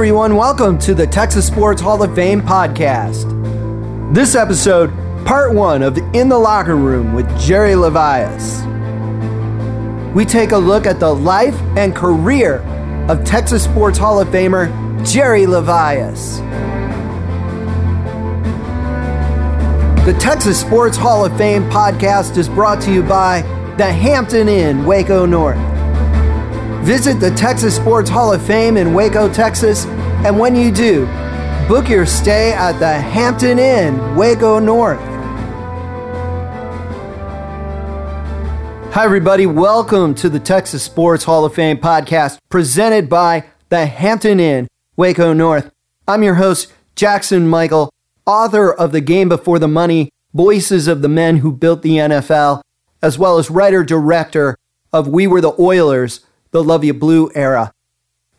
everyone. Welcome to the Texas Sports Hall of Fame podcast. This episode, part one of In the Locker Room with Jerry Levias. We take a look at the life and career of Texas Sports Hall of Famer Jerry Levias. The Texas Sports Hall of Fame podcast is brought to you by the Hampton Inn, Waco North. Visit the Texas Sports Hall of Fame in Waco, Texas, and when you do, book your stay at the Hampton Inn, Waco North. Hi, everybody. Welcome to the Texas Sports Hall of Fame podcast presented by the Hampton Inn, Waco North. I'm your host, Jackson Michael, author of The Game Before the Money Voices of the Men Who Built the NFL, as well as writer director of We Were the Oilers the Luv Ya Blue era.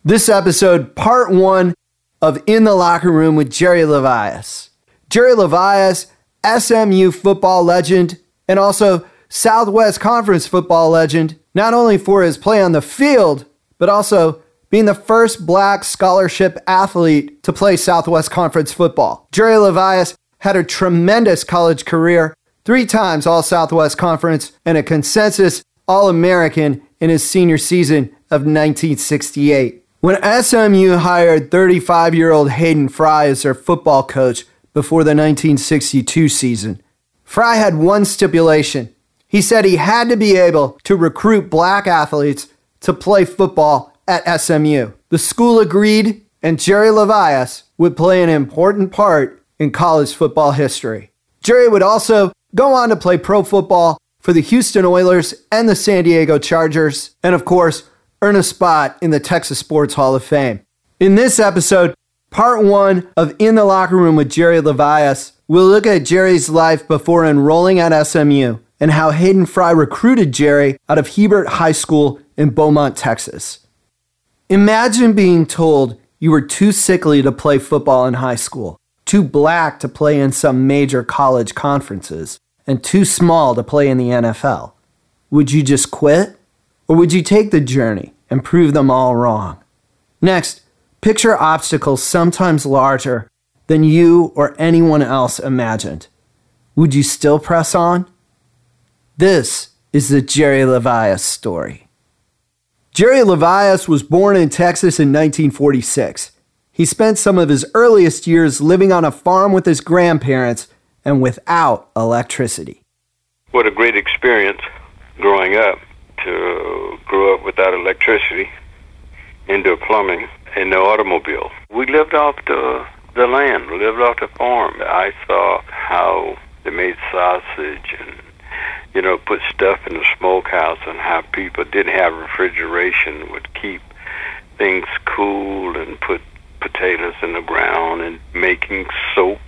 This episode, part one of In the Locker Room with Jerry Levias. Jerry Levias, SMU football legend, and also Southwest Conference football legend, not only for his play on the field, but also being the first black scholarship athlete to play Southwest Conference football. Jerry Levias had a tremendous college career, three times All Southwest Conference, and a consensus All American in his senior season of 1968. When SMU hired 35 year old Hayden Fry as their football coach before the 1962 season, Fry had one stipulation. He said he had to be able to recruit black athletes to play football at SMU. The school agreed, and Jerry Levias would play an important part in college football history. Jerry would also go on to play pro football for the Houston Oilers and the San Diego Chargers, and of course, earn a spot in the Texas Sports Hall of Fame. In this episode, part one of In the Locker Room with Jerry Levias, we'll look at Jerry's life before enrolling at SMU and how Hayden Fry recruited Jerry out of Hebert High School in Beaumont, Texas. Imagine being told you were too sickly to play football in high school, too black to play in some major college conferences, and too small to play in the NFL, would you just quit? Or would you take the journey and prove them all wrong? Next, picture obstacles sometimes larger than you or anyone else imagined. Would you still press on? This is the Jerry Levias story. Jerry Levias was born in Texas in 1946. He spent some of his earliest years living on a farm with his grandparents and without electricity. What a great experience growing up to grow up without electricity, indoor plumbing, and no automobile. We lived off the the land, lived off the farm. I saw how they made sausage and you know put stuff in the smokehouse and how people didn't have refrigeration would keep things cool and put potatoes in the ground and making soap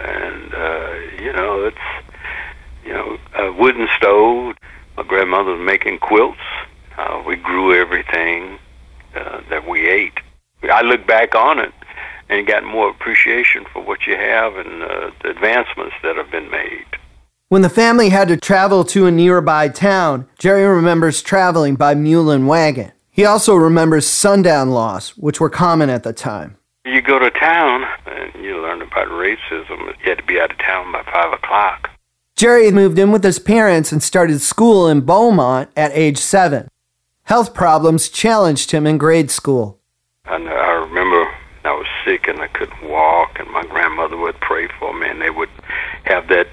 and uh, you know it's you know a wooden stove. My grandmother was making quilts. Uh, we grew everything uh, that we ate. I look back on it and got more appreciation for what you have and uh, the advancements that have been made. When the family had to travel to a nearby town, Jerry remembers traveling by mule and wagon. He also remembers sundown laws, which were common at the time. You go to town and you learn about racism. You had to be out of town by five o'clock. Jerry moved in with his parents and started school in Beaumont at age seven. Health problems challenged him in grade school. And I remember I was sick and I couldn't walk, and my grandmother would pray for me, and they would have that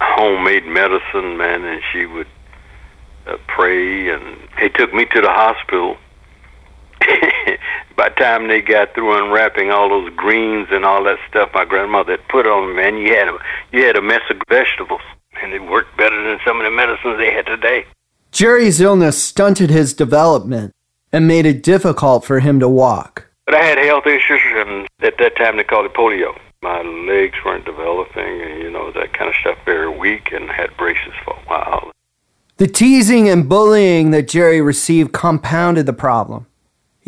homemade medicine, man, and she would uh, pray, and he took me to the hospital by the time they got through unwrapping all those greens and all that stuff my grandmother had put on them, man, you had a you had a mess of vegetables, and it worked better than some of the medicines they had today. Jerry's illness stunted his development and made it difficult for him to walk. But I had health issues, and at that time they called it polio. My legs weren't developing, and you know that kind of stuff. Very weak, and had braces for a while. The teasing and bullying that Jerry received compounded the problem.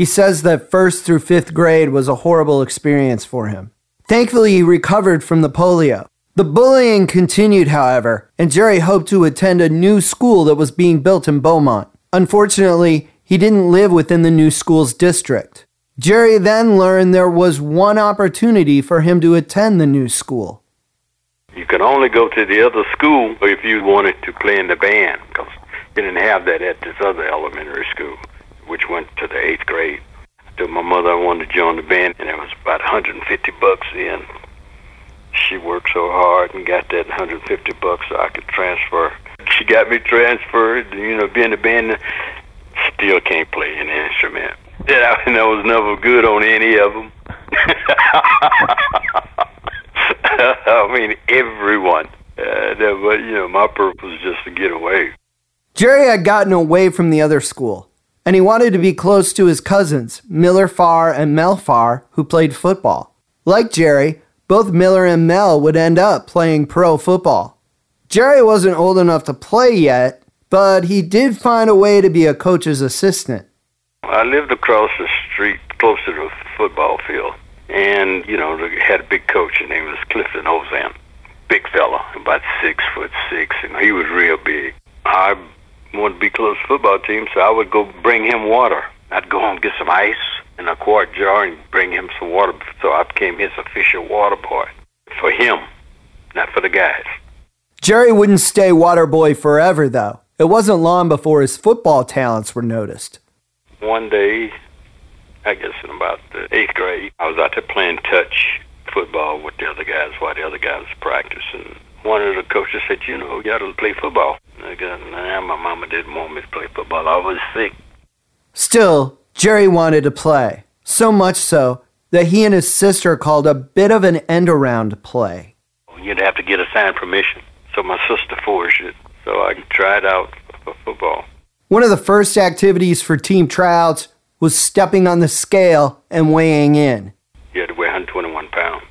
He says that first through fifth grade was a horrible experience for him. Thankfully, he recovered from the polio. The bullying continued, however, and Jerry hoped to attend a new school that was being built in Beaumont. Unfortunately, he didn't live within the new school's district. Jerry then learned there was one opportunity for him to attend the new school. You could only go to the other school if you wanted to play in the band, because you didn't have that at this other elementary school, which went to the eighth grade. Told my mother I wanted to join the band, and it was about 150 bucks then. She worked so hard and got that 150 bucks so I could transfer. She got me transferred, you know, being in the band. Still can't play an instrument. Yeah, I, I was never good on any of them. I mean, everyone. Uh, but, you know, my purpose was just to get away. Jerry had gotten away from the other school, and he wanted to be close to his cousins, Miller Farr and Mel Farr, who played football. Like Jerry, both Miller and Mel would end up playing pro football. Jerry wasn't old enough to play yet, but he did find a way to be a coach's assistant. I lived across the street close to the football field. And, you know, had a big coach. His name was Clifton Ozan. Big fella, about six foot six. And he was real big. I wanted to be close to the football team, so I would go bring him water. I'd go home get some ice in a quart jar and bring him some water. So I became his official water boy for him, not for the guys. Jerry wouldn't stay water boy forever, though. It wasn't long before his football talents were noticed. One day, I guess in about the eighth grade, I was out there playing touch football with the other guys while the other guys were practicing. One of the coaches said, you know, you got to play football. And I got, nah, my mama didn't want me to play football. I was sick. Still, Jerry wanted to play. So much so that he and his sister called a bit of an end around play. You'd have to get a signed permission. So my sister forged it. So I tried out for football. One of the first activities for team tryouts was stepping on the scale and weighing in. You had to weigh 121 pounds.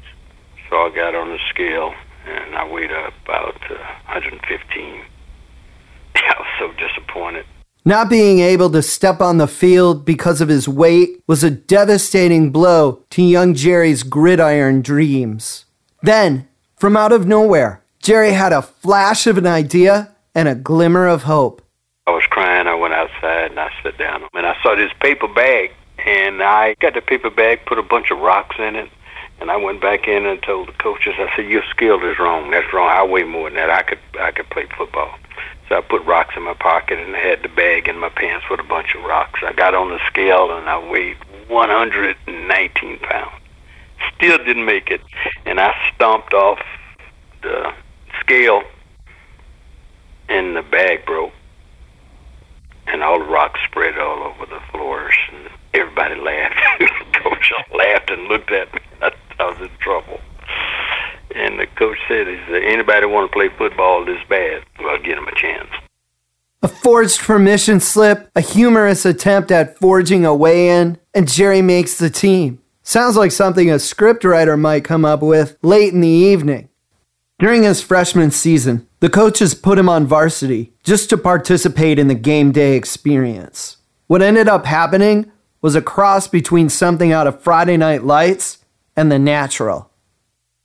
So I got on the scale and I weighed about uh, 115. I was so disappointed. Not being able to step on the field because of his weight was a devastating blow to young Jerry's gridiron dreams. Then, from out of nowhere, Jerry had a flash of an idea and a glimmer of hope. I was crying. I went outside and I sat down and I saw this paper bag and I got the paper bag, put a bunch of rocks in it, and I went back in and told the coaches, I said, "Your skill is wrong. That's wrong. I weigh more than that. I could I could play football." So I put rocks in my pocket and I had the bag in my pants with a bunch of rocks. I got on the scale and I weighed 119 pounds. Still didn't make it, and I stomped off the scale, and the bag broke and all the rocks spread all over the floors, and everybody laughed. coach laughed and looked at me. I, I was in trouble. And the coach said, "Is anybody want to play football this bad? Well, get him a chance." A forged permission slip, a humorous attempt at forging a weigh-in, and Jerry makes the team. Sounds like something a scriptwriter might come up with late in the evening. During his freshman season, the coaches put him on varsity just to participate in the game day experience. What ended up happening was a cross between something out of Friday Night Lights and The Natural.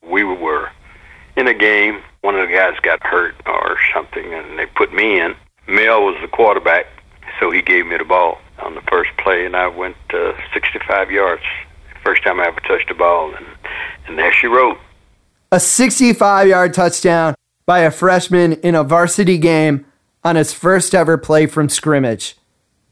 We were in a game. One of the guys got hurt or something, and they put me in. Mel was the quarterback, so he gave me the ball on the first play, and I went uh, 65 yards. First time I ever touched a ball, and, and there she wrote a 65 yard touchdown by a freshman in a varsity game on his first ever play from scrimmage.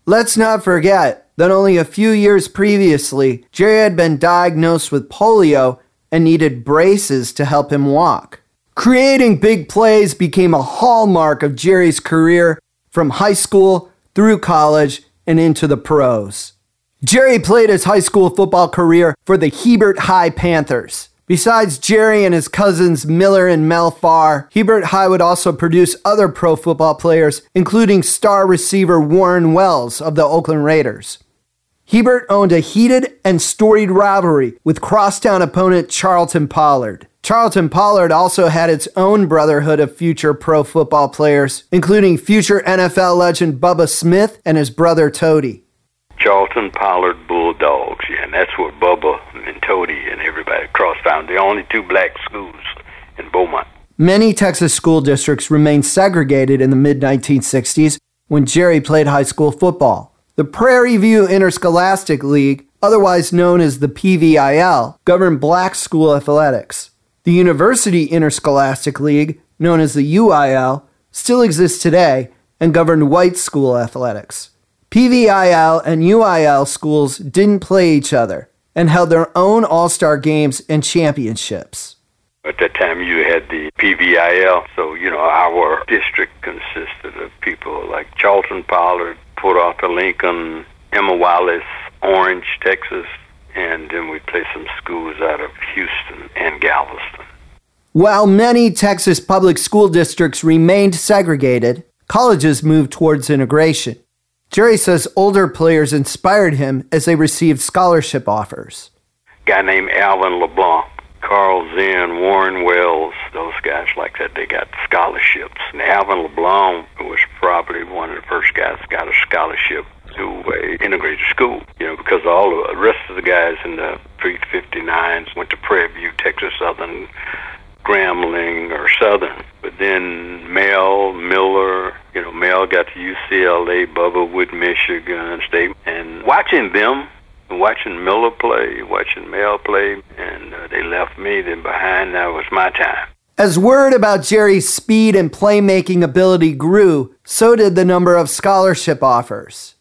Let's not forget that only a few years previously, Jerry had been diagnosed with polio and needed braces to help him walk. Creating big plays became a hallmark of Jerry's career from high school through college and into the pros. Jerry played his high school football career for the Hebert High Panthers. Besides Jerry and his cousins Miller and Mel Farr, Hebert High would also produce other pro football players, including star receiver Warren Wells of the Oakland Raiders. Hebert owned a heated and storied rivalry with crosstown opponent Charlton Pollard. Charlton Pollard also had its own brotherhood of future pro football players, including future NFL legend Bubba Smith and his brother Tody. Charlton Pollard Bulldogs, yeah, and that's what Bubba and Tody and everybody crossed down. The only two black schools in Beaumont. Many Texas school districts remained segregated in the mid 1960s when Jerry played high school football. The Prairie View Interscholastic League, otherwise known as the PVIL, governed black school athletics. The University Interscholastic League, known as the UIL, still exists today and governed white school athletics. PVIL and UIL schools didn't play each other and held their own all star games and championships. At that time, you had the PVIL, so, you know, our district consisted of people like Charlton Pollard, Port Arthur Lincoln, Emma Wallace, Orange, Texas, and then we play some schools out of Houston and Galveston. While many Texas public school districts remained segregated, colleges moved towards integration. Jerry says older players inspired him as they received scholarship offers. A guy named Alvin LeBlanc, Carl Zinn, Warren Wells, those guys like that, they got scholarships. And Alvin LeBlanc was probably one of the first guys that got a scholarship to a integrated school, you know, because all the rest of the guys in the 359s went to Prairie View, Texas Southern, Grambling, or Southern. But then Mel, Miller, you know, Mel got to UCLA, Bubba with Michigan State, and watching them, watching Miller play, watching Mel play, and uh, they left me. Then behind that was my time. As word about Jerry's speed and playmaking ability grew, so did the number of scholarship offers.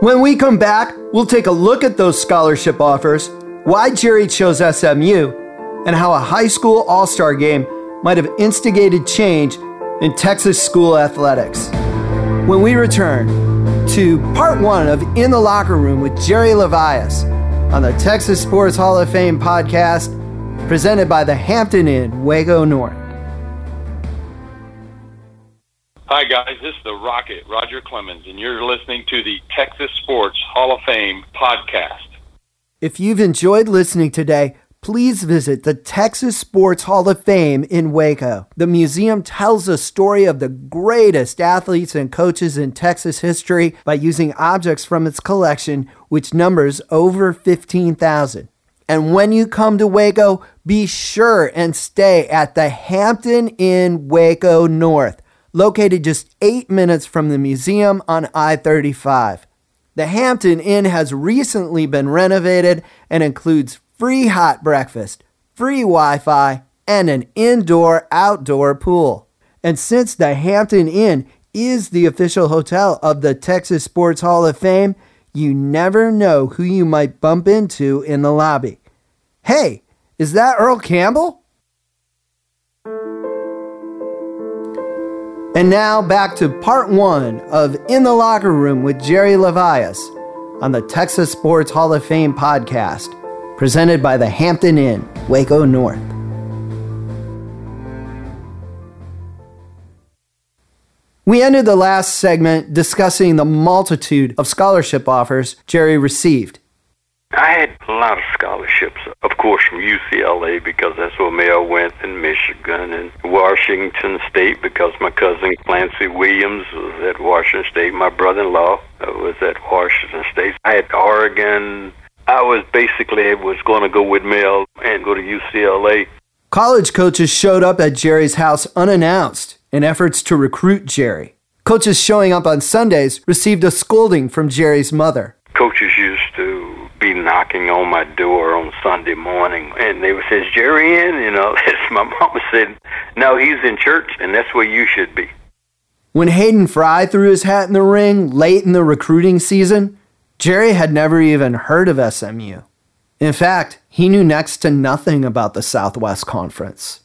When we come back, we'll take a look at those scholarship offers, why Jerry chose SMU, and how a high school all star game might have instigated change in Texas school athletics. When we return to part one of In the Locker Room with Jerry Levias on the Texas Sports Hall of Fame podcast, presented by the Hampton Inn, Waco North. Hi, guys. This is the Rocket, Roger Clemens, and you're listening to the Texas Sports Hall of Fame podcast. If you've enjoyed listening today, please visit the Texas Sports Hall of Fame in Waco. The museum tells the story of the greatest athletes and coaches in Texas history by using objects from its collection, which numbers over 15,000. And when you come to Waco, be sure and stay at the Hampton Inn Waco North, located just eight minutes from the museum on I 35. The Hampton Inn has recently been renovated and includes free hot breakfast, free Wi Fi, and an indoor outdoor pool. And since the Hampton Inn is the official hotel of the Texas Sports Hall of Fame, you never know who you might bump into in the lobby. Hey, is that Earl Campbell? And now back to part one of In the Locker Room with Jerry Levias on the Texas Sports Hall of Fame podcast presented by the Hampton Inn, Waco North. We ended the last segment discussing the multitude of scholarship offers Jerry received. I had a lot of scholarships, of course, from UCLA because that's where Mel went, and Michigan, and Washington State because my cousin Clancy Williams was at Washington State. My brother-in-law was at Washington State. I had Oregon, I was basically was going to go with Mel and go to UCLA. College coaches showed up at Jerry's house unannounced in efforts to recruit Jerry. Coaches showing up on Sundays received a scolding from Jerry's mother. Coaches used to be knocking on my door on Sunday morning, and they would say, "Is Jerry in?" You know, my mama said, "No, he's in church, and that's where you should be." When Hayden Fry threw his hat in the ring late in the recruiting season, Jerry had never even heard of SMU. In fact, he knew next to nothing about the Southwest Conference.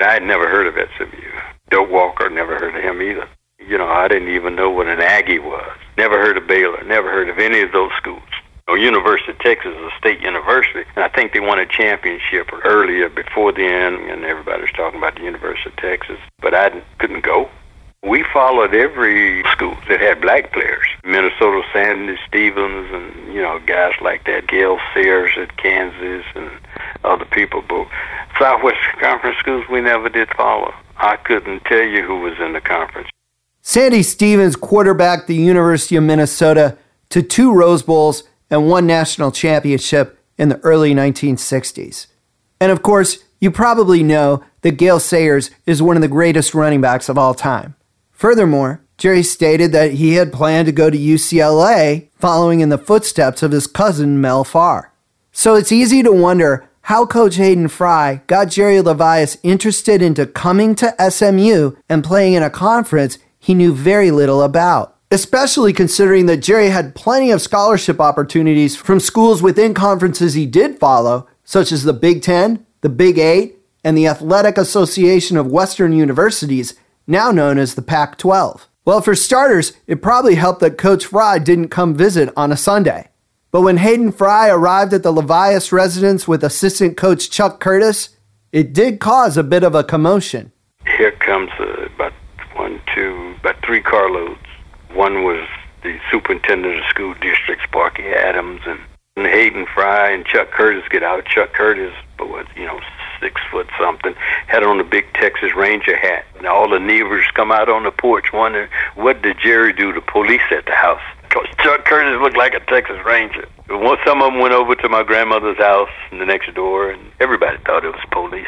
I had never heard of SMU. Doak Walker, never heard of him either. You know, I didn't even know what an Aggie was. Never heard of Baylor. Never heard of any of those schools. You know, University of Texas is a state university, and I think they won a championship earlier before then, and everybody was talking about the University of Texas. But I couldn't go. We followed every school that had black players. Minnesota Sandy Stevens and, you know, guys like that. Gale Sayers at Kansas and other people. But Southwest Conference schools we never did follow. I couldn't tell you who was in the conference. Sandy Stevens quarterbacked the University of Minnesota to two Rose Bowls and one national championship in the early 1960s. And of course, you probably know that Gale Sayers is one of the greatest running backs of all time. Furthermore, Jerry stated that he had planned to go to UCLA following in the footsteps of his cousin Mel Farr. So it's easy to wonder how Coach Hayden Fry got Jerry Levias interested into coming to SMU and playing in a conference he knew very little about. Especially considering that Jerry had plenty of scholarship opportunities from schools within conferences he did follow, such as the Big Ten, the Big Eight, and the Athletic Association of Western Universities, now known as the Pac 12. Well, for starters, it probably helped that Coach Fry didn't come visit on a Sunday. But when Hayden Fry arrived at the Levias residence with assistant coach Chuck Curtis, it did cause a bit of a commotion. Here comes uh, about one, two, about three carloads. One was the superintendent of school districts, Sparky Adams, and Hayden Fry and Chuck Curtis get out. Chuck Curtis was, you know, six foot something, had on a big Texas Ranger hat. And all the neighbors come out on the porch wondering, what did Jerry do to police at the house? Because Chuck Curtis looked like a Texas Ranger. Once some of them went over to my grandmother's house in the next door, and everybody thought it was police.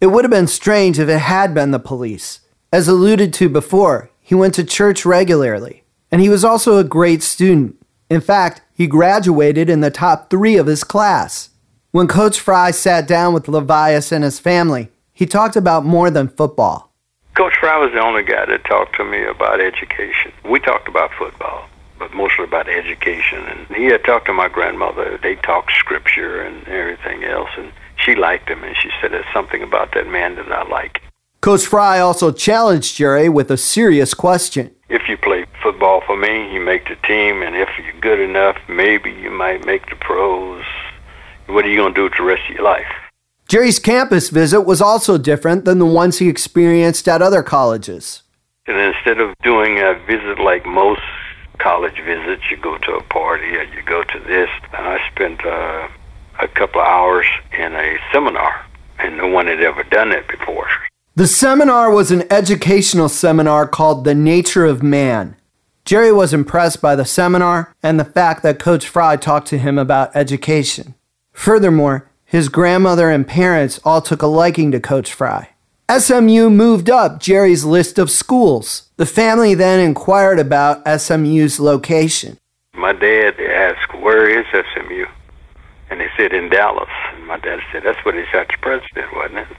It would have been strange if it had been the police. As alluded to before, he went to church regularly, and he was also a great student. In fact, he graduated in the top three of his class. When Coach Fry sat down with Levias and his family, he talked about more than football. Coach Fry was the only guy that talked to me about education. We talked about football, but mostly about education. And he had talked to my grandmother. They talked scripture and everything else, and she liked him, and she said there's something about that man that I like. Coach Fry also challenged Jerry with a serious question. If you play football for me, you make the team, and if you're good enough, maybe you might make the pros what are you going to do with the rest of your life? Jerry's campus visit was also different than the ones he experienced at other colleges. And instead of doing a visit like most college visits, you go to a party or you go to this. And I spent uh, a couple of hours in a seminar, and no one had ever done it before. The seminar was an educational seminar called The Nature of Man. Jerry was impressed by the seminar and the fact that Coach Fry talked to him about education. Furthermore, his grandmother and parents all took a liking to Coach Fry. SMU moved up Jerry's list of schools. The family then inquired about SMU's location. My dad asked, Where is SMU? And they said, In Dallas. And my dad said, That's what they shot the president, wasn't it?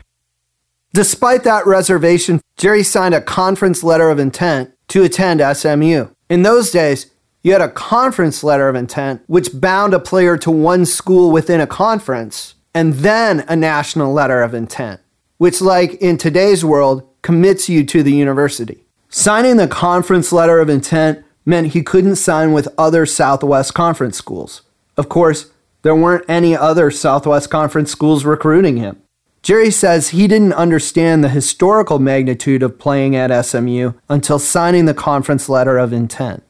Despite that reservation, Jerry signed a conference letter of intent to attend SMU. In those days, you had a conference letter of intent, which bound a player to one school within a conference, and then a national letter of intent, which, like in today's world, commits you to the university. Signing the conference letter of intent meant he couldn't sign with other Southwest Conference schools. Of course, there weren't any other Southwest Conference schools recruiting him. Jerry says he didn't understand the historical magnitude of playing at SMU until signing the conference letter of intent.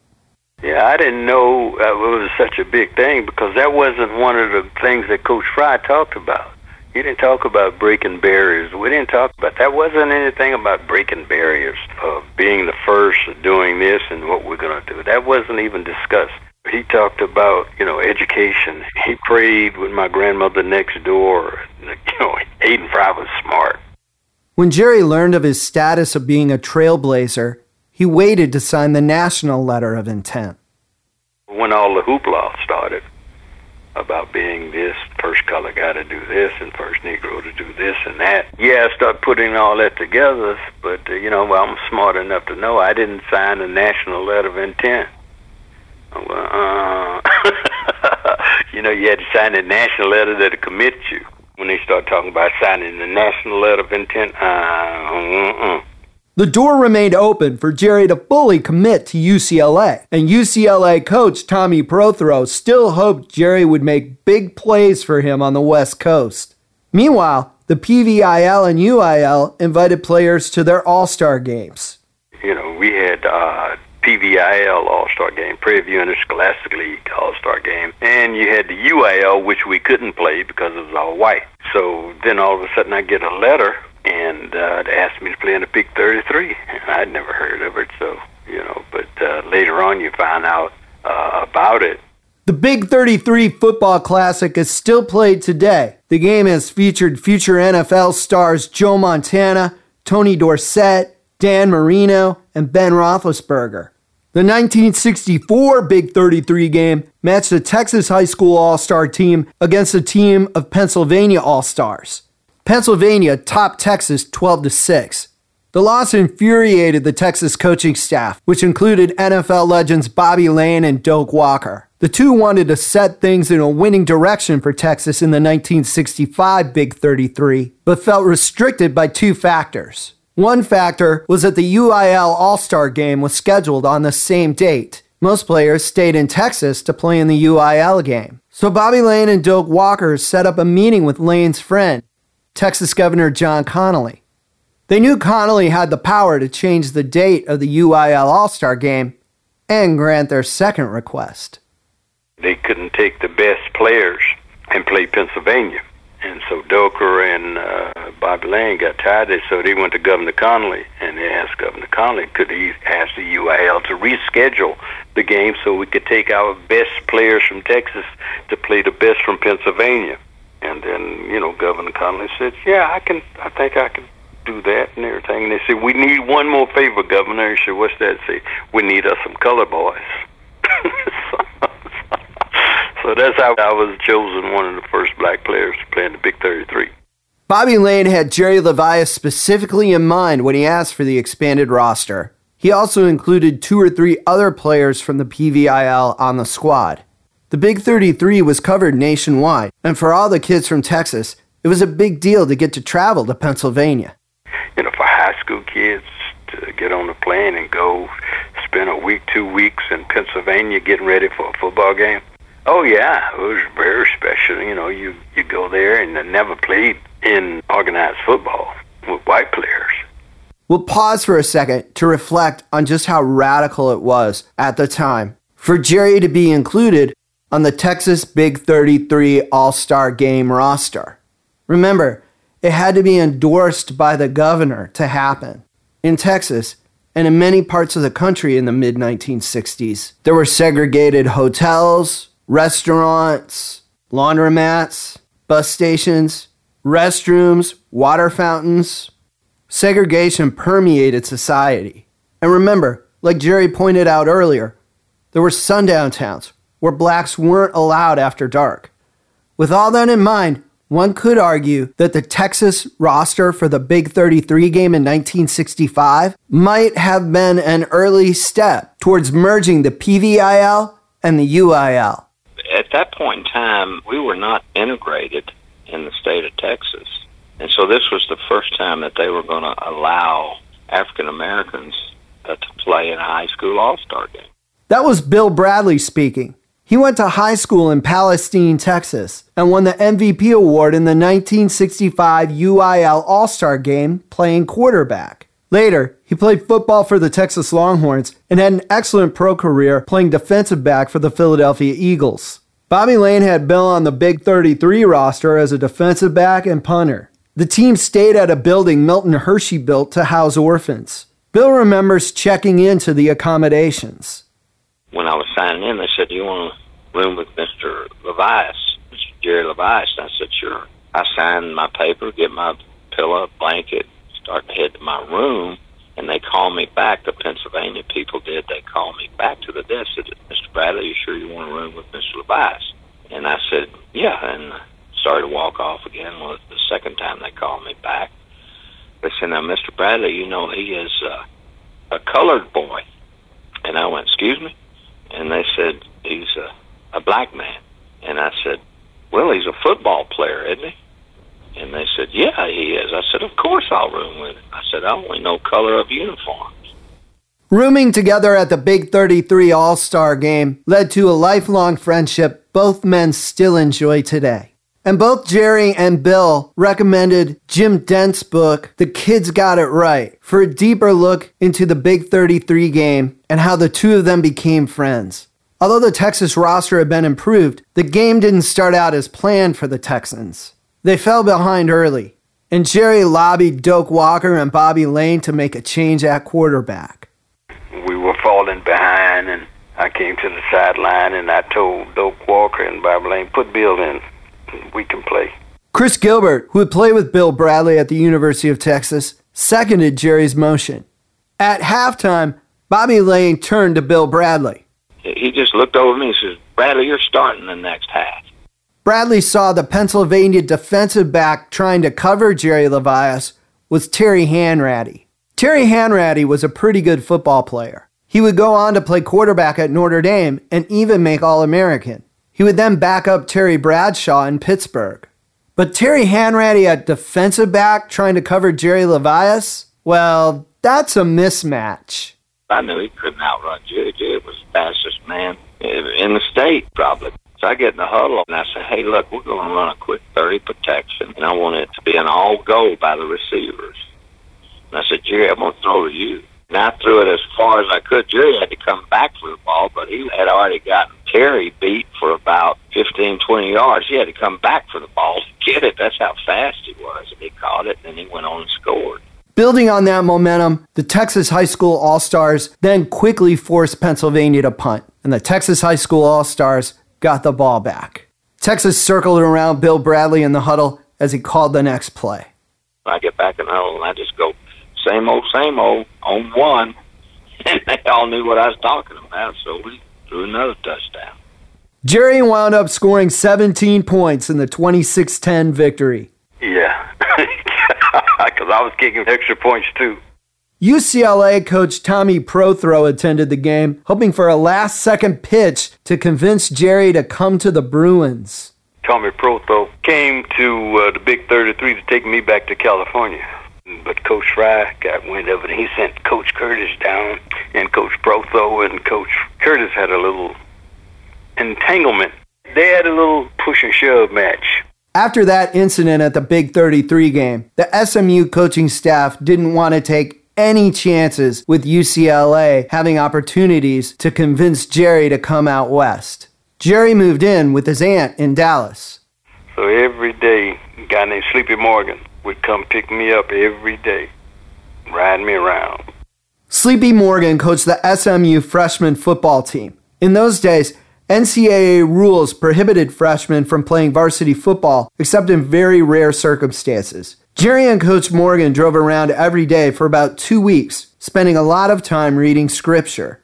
Yeah, I didn't know uh, it was such a big thing because that wasn't one of the things that Coach Fry talked about. He didn't talk about breaking barriers. We didn't talk about that. Wasn't anything about breaking barriers of being the first, doing this, and what we're going to do. That wasn't even discussed. He talked about you know education. He prayed with my grandmother next door. You know, Hayden Fry was smart. When Jerry learned of his status of being a trailblazer, he waited to sign the national letter of intent. When all the hoopla started about being this first color guy to do this and first Negro to do this and that, yeah, I started putting all that together. But uh, you know, I'm smart enough to know I didn't sign the national letter of intent. Well, uh, you know, you had to sign the national letter that commits you. When they start talking about signing the national letter of intent, uh. The door remained open for Jerry to fully commit to UCLA, and UCLA coach Tommy Prothro still hoped Jerry would make big plays for him on the West Coast. Meanwhile, the PVIL and UIL invited players to their All Star games. You know, we had uh, PVIL All Star Game, Prairie View Interscholastic League All Star Game, and you had the UIL, which we couldn't play because it was all white. So then all of a sudden I get a letter and uh, they asked me to play in the Big 33, and I'd never heard of it. So you know, but uh, later on you find out uh, about it. The Big 33 Football Classic is still played today. The game has featured future NFL stars Joe Montana, Tony Dorsett, Dan Marino, and Ben Roethlisberger. The 1964 Big 33 game matched a Texas High School All Star team against a team of Pennsylvania All Stars. Pennsylvania topped Texas 12 to 6. The loss infuriated the Texas coaching staff, which included NFL legends Bobby Layne and Doak Walker. The two wanted to set things in a winning direction for Texas in the 1965 Big 33, but felt restricted by two factors. One factor was that the UIL All Star game was scheduled on the same date. Most players stayed in Texas to play in the UIL game. So Bobby Layne and Doak Walker set up a meeting with Layne's friend, Texas Governor John Connally. They knew Connally had the power to change the date of the UIL All Star game and grant their second request. They couldn't take the best players and play Pennsylvania. And so Doker and uh, Bobby Layne got tired, so they went to Governor Connally and they asked Governor Connally, could he ask the UIL to reschedule the game so we could take our best players from Texas to play the best from Pennsylvania? And then, you know, Governor Connally said, yeah, I can, I think I can do that and everything. And they said, we need one more favor, Governor. He said, what's that? Say, we need us some color boys. so, so that's how I was chosen one of the first black players to play in the Big 33. Bobby Layne had Jerry Levias specifically in mind when he asked for the expanded roster. He also included two or three other players from the PVIL on the squad. The Big 33 was covered nationwide, and for all the kids from Texas, it was a big deal to get to travel to Pennsylvania you know, for high school kids to get on the plane and go spend a week, two weeks in Pennsylvania getting ready for a football game. Oh yeah, it was very special. You know, you you go there and I never played in organized football with white players. We'll pause for a second to reflect on just how radical it was at the time for Jerry to be included on the Texas Big 33 All Star Game roster. Remember, it had to be endorsed by the governor to happen. In Texas, and in many parts of the country in the mid 1960s, there were segregated hotels, restaurants, laundromats, bus stations, restrooms, water fountains. Segregation permeated society. And remember, like Jerry pointed out earlier, there were sundown towns where blacks weren't allowed after dark. With all that in mind, one could argue that the Texas roster for the Big 33 game in 1965 might have been an early step towards merging the PVIL and the UIL. At that point in time, we were not integrated in the state of Texas. And so this was the first time that they were going to allow African Americans uh, to play in a high school all star game. That was Bill Bradley speaking. He went to high school in Palestine, Texas, and won the MVP award in the 1965 UIL All Star game playing quarterback. Later, he played football for the Texas Longhorns and had an excellent pro career playing defensive back for the Philadelphia Eagles. Bobby Layne had Bill on the Big 33 roster as a defensive back and punter. The team stayed at a building Milton Hershey built to house orphans. Bill remembers checking into the accommodations when I was signing in, they said, "Do you want a room with Mister Levias, Mr. Jerry Levias?" And I said, "Sure." I signed my paper, get my pillow, blanket, start to head to my room, and they called me back. The Pennsylvania people did. They called me back to the desk. Said, "Mr. Bradley, you sure you want a room with Mr. Levias?" And I said, "Yeah." And started to walk off again. Was the second time they called me back. They said, "Now, Mr. Bradley, you know he is uh, a colored boy." And I went, "Excuse me." And they said he's a, a black man, and I said, well, he's a football player, isn't he? And they said, yeah, he is. I said, of course I'll room with him. I said, I only know color of uniforms. Rooming together at the Big 33 All Star game led to a lifelong friendship both men still enjoy today. And both Jerry and Bill recommended Jim Dent's book, The Kids Got It Right, for a deeper look into the Big 33 game and how the two of them became friends. Although the Texas roster had been improved, the game didn't start out as planned for the Texans. They fell behind early, and Jerry lobbied Doak Walker and Bobby Layne to make a change at quarterback. We were falling behind, and I came to the sideline and I told Doak Walker and Bobby Layne, put Bill in we can play. Chris Gilbert, who would play with Bill Bradley at the University of Texas, seconded Jerry's motion. At halftime, Bobby Layne turned to Bill Bradley. He just looked over me and says, Bradley, you're starting the next half. Bradley saw the Pennsylvania defensive back trying to cover Jerry Levias was Terry Hanratty. Terry Hanratty was a pretty good football player. He would go on to play quarterback at Notre Dame and even make All American. He would then back up Terry Bradshaw in Pittsburgh. But Terry Hanratty at defensive back trying to cover Jerry Levias? Well, that's a mismatch. I knew he couldn't outrun Jerry. Jerry was the fastest man in the state, probably. So I get in the huddle and I say, hey, look, we're going to run a quick 30 protection, and I want it to be an all go by the receivers. And I said, Jerry, I'm going to throw to you. And I threw it as far as I could. Jerry had to come back for the ball, but he had already gotten Terry beat for about 15, 20 yards. He had to come back for the ball to get it. That's how fast he was. And he caught it, and he went on and scored. Building on that momentum, the Texas High School All Stars then quickly forced Pennsylvania to punt, and the Texas High School All Stars got the ball back. Texas circled around Bill Bradley in the huddle as he called the next play. I get back in the huddle and I just go, same old, same old, on one. And they all knew what I was talking about, so we threw another touchdown. Jerry wound up scoring 17 points in the 26 10 victory. Yeah, because I was kicking extra points too. UCLA coach Tommy Prothro attended the game, hoping for a last second pitch to convince Jerry to come to the Bruins. Tommy Prothro came to uh, the Big 33 to take me back to California. But Coach Fry got wind of it, and he sent Coach Curtis down, and Coach Prothro and Coach Curtis had a little entanglement. They had a little push and shove match. After that incident at the Big 33 game, the SMU coaching staff didn't want to take any chances with UCLA having opportunities to convince Jerry to come out west. Jerry moved in with his aunt in Dallas. So every day, a guy named Sleepy Morgan would come pick me up every day, ride me around. Sleepy Morgan coached the SMU freshman football team. In those days, NCAA rules prohibited freshmen from playing varsity football except in very rare circumstances. Jerry and Coach Morgan drove around every day for about two weeks, spending a lot of time reading scripture.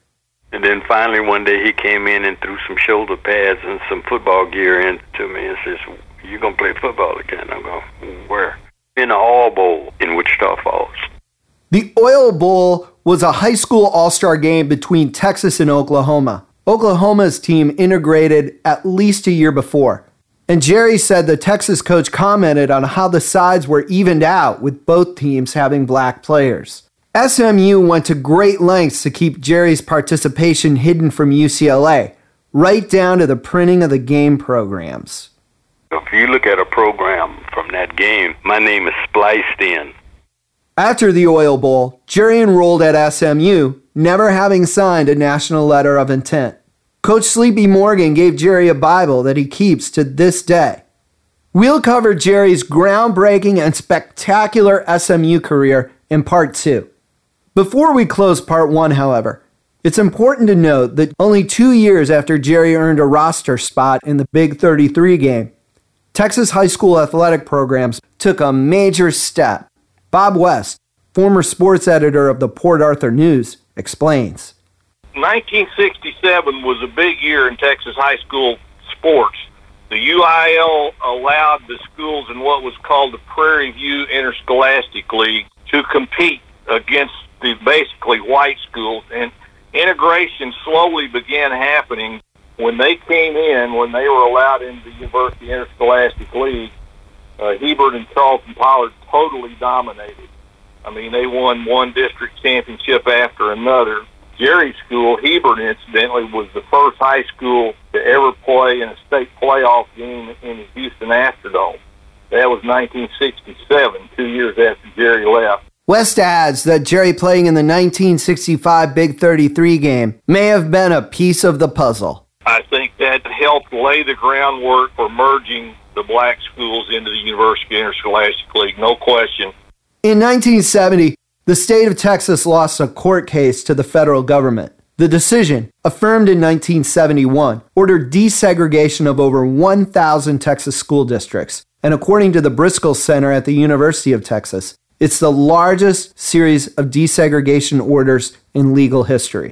And then finally one day he came in and threw some shoulder pads and some football gear into me and says, You gonna play football again? I'm going, Where? In the Oil Bowl in Wichita Falls. The Oil Bowl was a high school all star game between Texas and Oklahoma. Oklahoma's team integrated at least a year before. And Jerry said the Texas coach commented on how the sides were evened out with both teams having black players. SMU went to great lengths to keep Jerry's participation hidden from UCLA, right down to the printing of the game programs. If you look at a program from that game, my name is spliced in. After the Oil Bowl, Jerry enrolled at SMU, never having signed a national letter of intent. Coach Sleepy Morgan gave Jerry a Bible that he keeps to this day. We'll cover Jerry's groundbreaking and spectacular SMU career in part two. Before we close part one, however, it's important to note that only two years after Jerry earned a roster spot in the Big 33 game, Texas high school athletic programs took a major step. Bob West, former sports editor of the Port Arthur News, explains. 1967 was a big year in Texas high school sports. The UIL allowed the schools in what was called the Prairie View Interscholastic League to compete against the basically white schools, and integration slowly began happening when they came in, when they were allowed into the University Interscholastic League. Uh, Hebert and Charlton Pollard totally dominated. I mean, they won one district championship after another. Jerry's school, Hebert, incidentally, was the first high school to ever play in a state playoff game in the Houston Astrodome. That was 1967, two years after Jerry left. West adds that Jerry playing in the 1965 Big 33 game may have been a piece of the puzzle. I think that helped lay the groundwork for merging the black schools into the University Interscholastic League, no question. In 1970, the state of Texas lost a court case to the federal government. The decision, affirmed in 1971, ordered desegregation of over 1,000 Texas school districts. And according to the Briscoe Center at the University of Texas, It's the largest series of desegregation orders in legal history.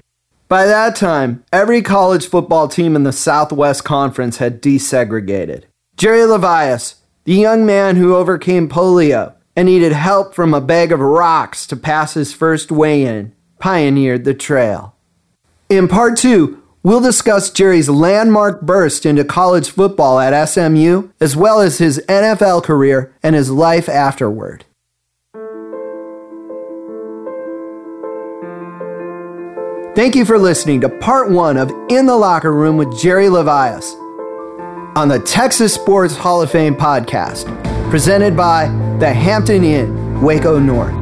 By that time, every college football team in the Southwest Conference had desegregated. Jerry Levias, the young man who overcame polio and needed help from a bag of rocks to pass his first weigh in, pioneered the trail. In part two, we'll discuss Jerry's landmark burst into college football at SMU, as well as his NFL career and his life afterward. Thank you for listening to part one of In the Locker Room with Jerry Levias on the Texas Sports Hall of Fame podcast, presented by the Hampton Inn, Waco North.